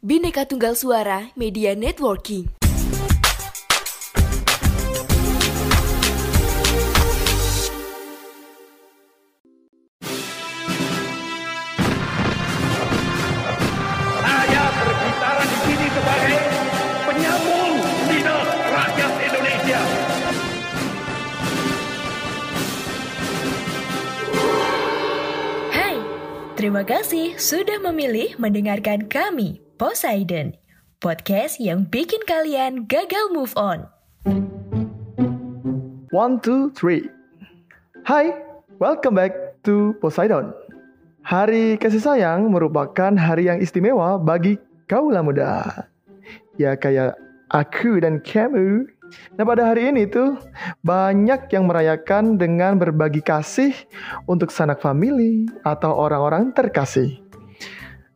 Bineka Tunggal Suara Media Networking. Saya berbicara di sini sebagai penyambung lidah rakyat Indonesia. Hai, terima kasih sudah memilih mendengarkan kami, Poseidon, podcast yang bikin kalian gagal move on. One, two, three. Hai, welcome back to Poseidon. Hari kasih sayang merupakan hari yang istimewa bagi kaula muda. Ya kayak aku dan kamu. Nah pada hari ini tuh banyak yang merayakan dengan berbagi kasih untuk sanak famili atau orang-orang terkasih.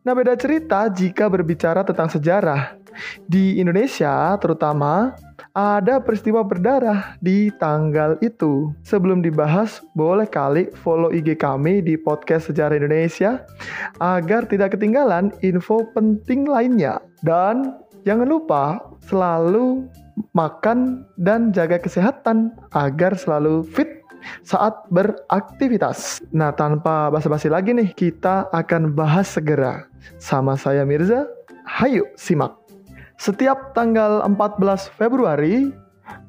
Nah beda cerita jika berbicara tentang sejarah. Di Indonesia terutama ada peristiwa berdarah di tanggal itu. Sebelum dibahas, boleh kali follow IG kami di podcast Sejarah Indonesia agar tidak ketinggalan info penting lainnya. Dan jangan lupa selalu makan dan jaga kesehatan agar selalu fit saat beraktivitas. Nah, tanpa basa-basi lagi nih, kita akan bahas segera. Sama saya Mirza, hayu simak. Setiap tanggal 14 Februari,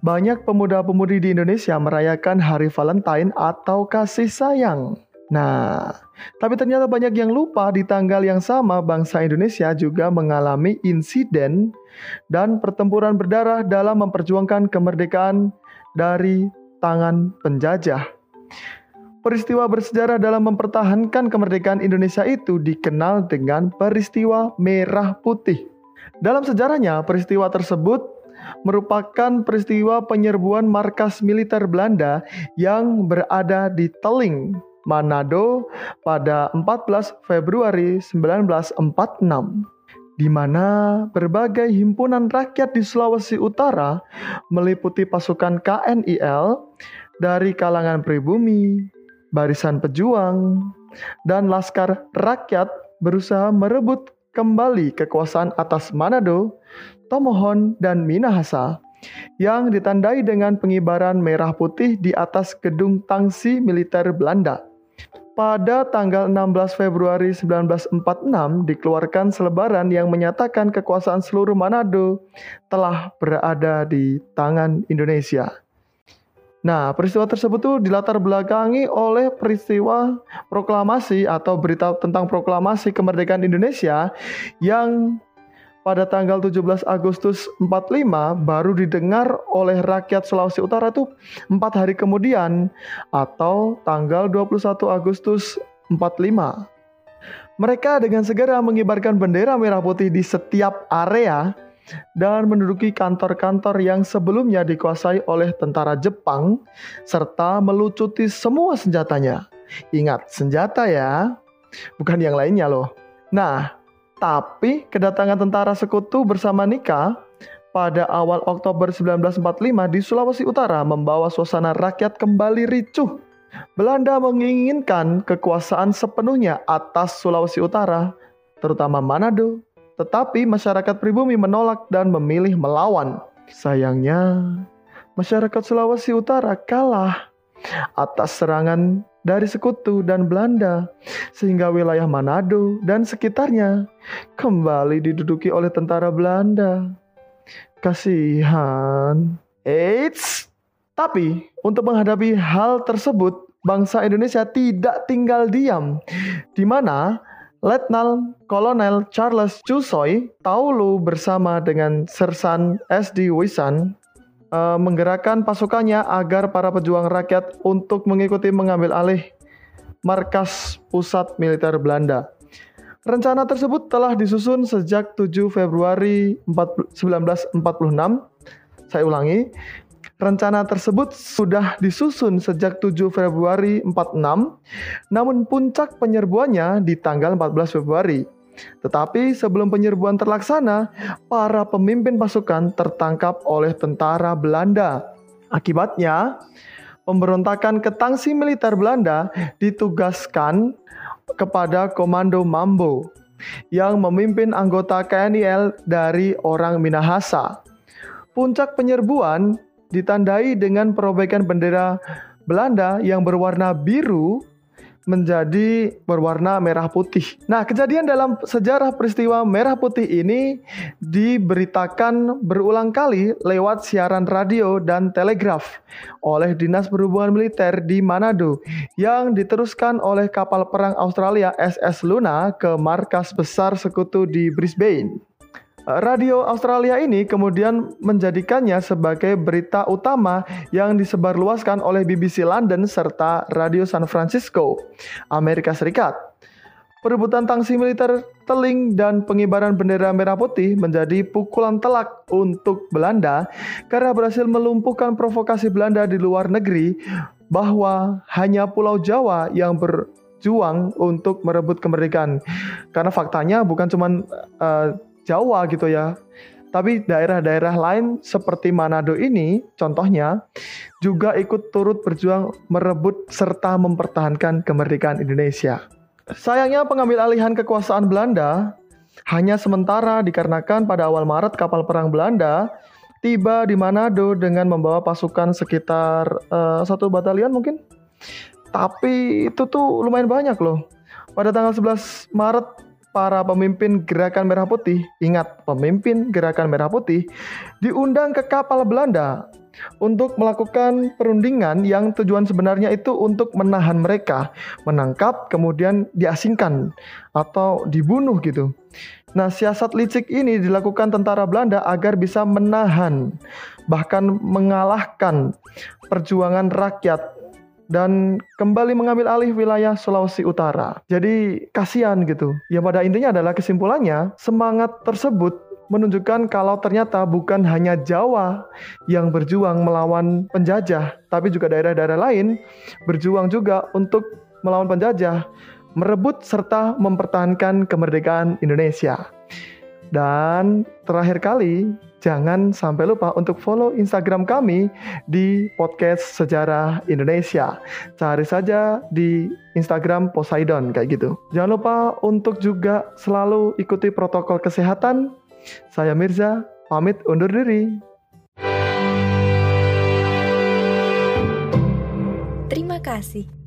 banyak pemuda-pemudi di Indonesia merayakan Hari Valentine atau kasih sayang. Nah, tapi ternyata banyak yang lupa di tanggal yang sama bangsa Indonesia juga mengalami insiden dan pertempuran berdarah dalam memperjuangkan kemerdekaan dari tangan penjajah. Peristiwa bersejarah dalam mempertahankan kemerdekaan Indonesia itu dikenal dengan peristiwa Merah Putih. Dalam sejarahnya, peristiwa tersebut merupakan peristiwa penyerbuan markas militer Belanda yang berada di Teling, Manado pada 14 Februari 1946 di mana berbagai himpunan rakyat di Sulawesi Utara meliputi pasukan KNIL dari kalangan pribumi, barisan pejuang, dan laskar rakyat berusaha merebut kembali kekuasaan atas Manado, Tomohon, dan Minahasa yang ditandai dengan pengibaran merah putih di atas gedung tangsi militer Belanda. Pada tanggal 16 Februari 1946 dikeluarkan selebaran yang menyatakan kekuasaan seluruh Manado telah berada di tangan Indonesia. Nah, peristiwa tersebut tuh dilatar belakangi oleh peristiwa proklamasi atau berita tentang proklamasi kemerdekaan Indonesia yang pada tanggal 17 Agustus 45 baru didengar oleh rakyat Sulawesi Utara itu empat hari kemudian atau tanggal 21 Agustus 45. Mereka dengan segera mengibarkan bendera merah putih di setiap area dan menduduki kantor-kantor yang sebelumnya dikuasai oleh tentara Jepang serta melucuti semua senjatanya. Ingat, senjata ya, bukan yang lainnya loh. Nah, tapi kedatangan tentara sekutu bersama Nika pada awal Oktober 1945 di Sulawesi Utara membawa suasana rakyat kembali ricuh. Belanda menginginkan kekuasaan sepenuhnya atas Sulawesi Utara, terutama Manado, tetapi masyarakat pribumi menolak dan memilih melawan. Sayangnya, masyarakat Sulawesi Utara kalah atas serangan dari sekutu dan Belanda, sehingga wilayah Manado dan sekitarnya kembali diduduki oleh tentara Belanda. Kasihan. Eits, tapi untuk menghadapi hal tersebut, bangsa Indonesia tidak tinggal diam, di mana Letnan Kolonel Charles Chusoy Taulu bersama dengan Sersan SD Wisan uh, menggerakkan pasukannya agar para pejuang rakyat untuk mengikuti mengambil alih markas pusat militer Belanda. Rencana tersebut telah disusun sejak 7 Februari 1946. Saya ulangi, rencana tersebut sudah disusun sejak 7 Februari 46, namun puncak penyerbuannya di tanggal 14 Februari. Tetapi sebelum penyerbuan terlaksana, para pemimpin pasukan tertangkap oleh tentara Belanda. Akibatnya, pemberontakan ke tangsi militer Belanda ditugaskan kepada Komando Mambo yang memimpin anggota KNIL dari orang Minahasa. Puncak penyerbuan ditandai dengan perobekan bendera Belanda yang berwarna biru menjadi berwarna merah putih. Nah, kejadian dalam sejarah peristiwa merah putih ini diberitakan berulang kali lewat siaran radio dan telegraf oleh Dinas Perhubungan Militer di Manado yang diteruskan oleh kapal perang Australia SS Luna ke markas besar sekutu di Brisbane. Radio Australia ini kemudian menjadikannya sebagai berita utama yang disebarluaskan oleh BBC London serta Radio San Francisco, Amerika Serikat. Perebutan tangsi militer teling dan pengibaran bendera merah putih menjadi pukulan telak untuk Belanda karena berhasil melumpuhkan provokasi Belanda di luar negeri bahwa hanya Pulau Jawa yang berjuang untuk merebut kemerdekaan. Karena faktanya bukan cuma uh, Jawa gitu ya. Tapi daerah-daerah lain seperti Manado ini contohnya juga ikut turut berjuang merebut serta mempertahankan kemerdekaan Indonesia. Sayangnya pengambil alihan kekuasaan Belanda hanya sementara dikarenakan pada awal Maret kapal perang Belanda tiba di Manado dengan membawa pasukan sekitar uh, satu batalion mungkin. Tapi itu tuh lumayan banyak loh. Pada tanggal 11 Maret para pemimpin Gerakan Merah Putih, ingat pemimpin Gerakan Merah Putih, diundang ke kapal Belanda untuk melakukan perundingan yang tujuan sebenarnya itu untuk menahan mereka, menangkap kemudian diasingkan atau dibunuh gitu. Nah, siasat licik ini dilakukan tentara Belanda agar bisa menahan bahkan mengalahkan perjuangan rakyat dan kembali mengambil alih wilayah Sulawesi Utara. Jadi kasihan gitu. Ya pada intinya adalah kesimpulannya semangat tersebut menunjukkan kalau ternyata bukan hanya Jawa yang berjuang melawan penjajah, tapi juga daerah-daerah lain berjuang juga untuk melawan penjajah, merebut serta mempertahankan kemerdekaan Indonesia. Dan terakhir kali, jangan sampai lupa untuk follow Instagram kami di podcast Sejarah Indonesia. Cari saja di Instagram Poseidon kayak gitu. Jangan lupa untuk juga selalu ikuti protokol kesehatan. Saya Mirza, pamit undur diri. Terima kasih.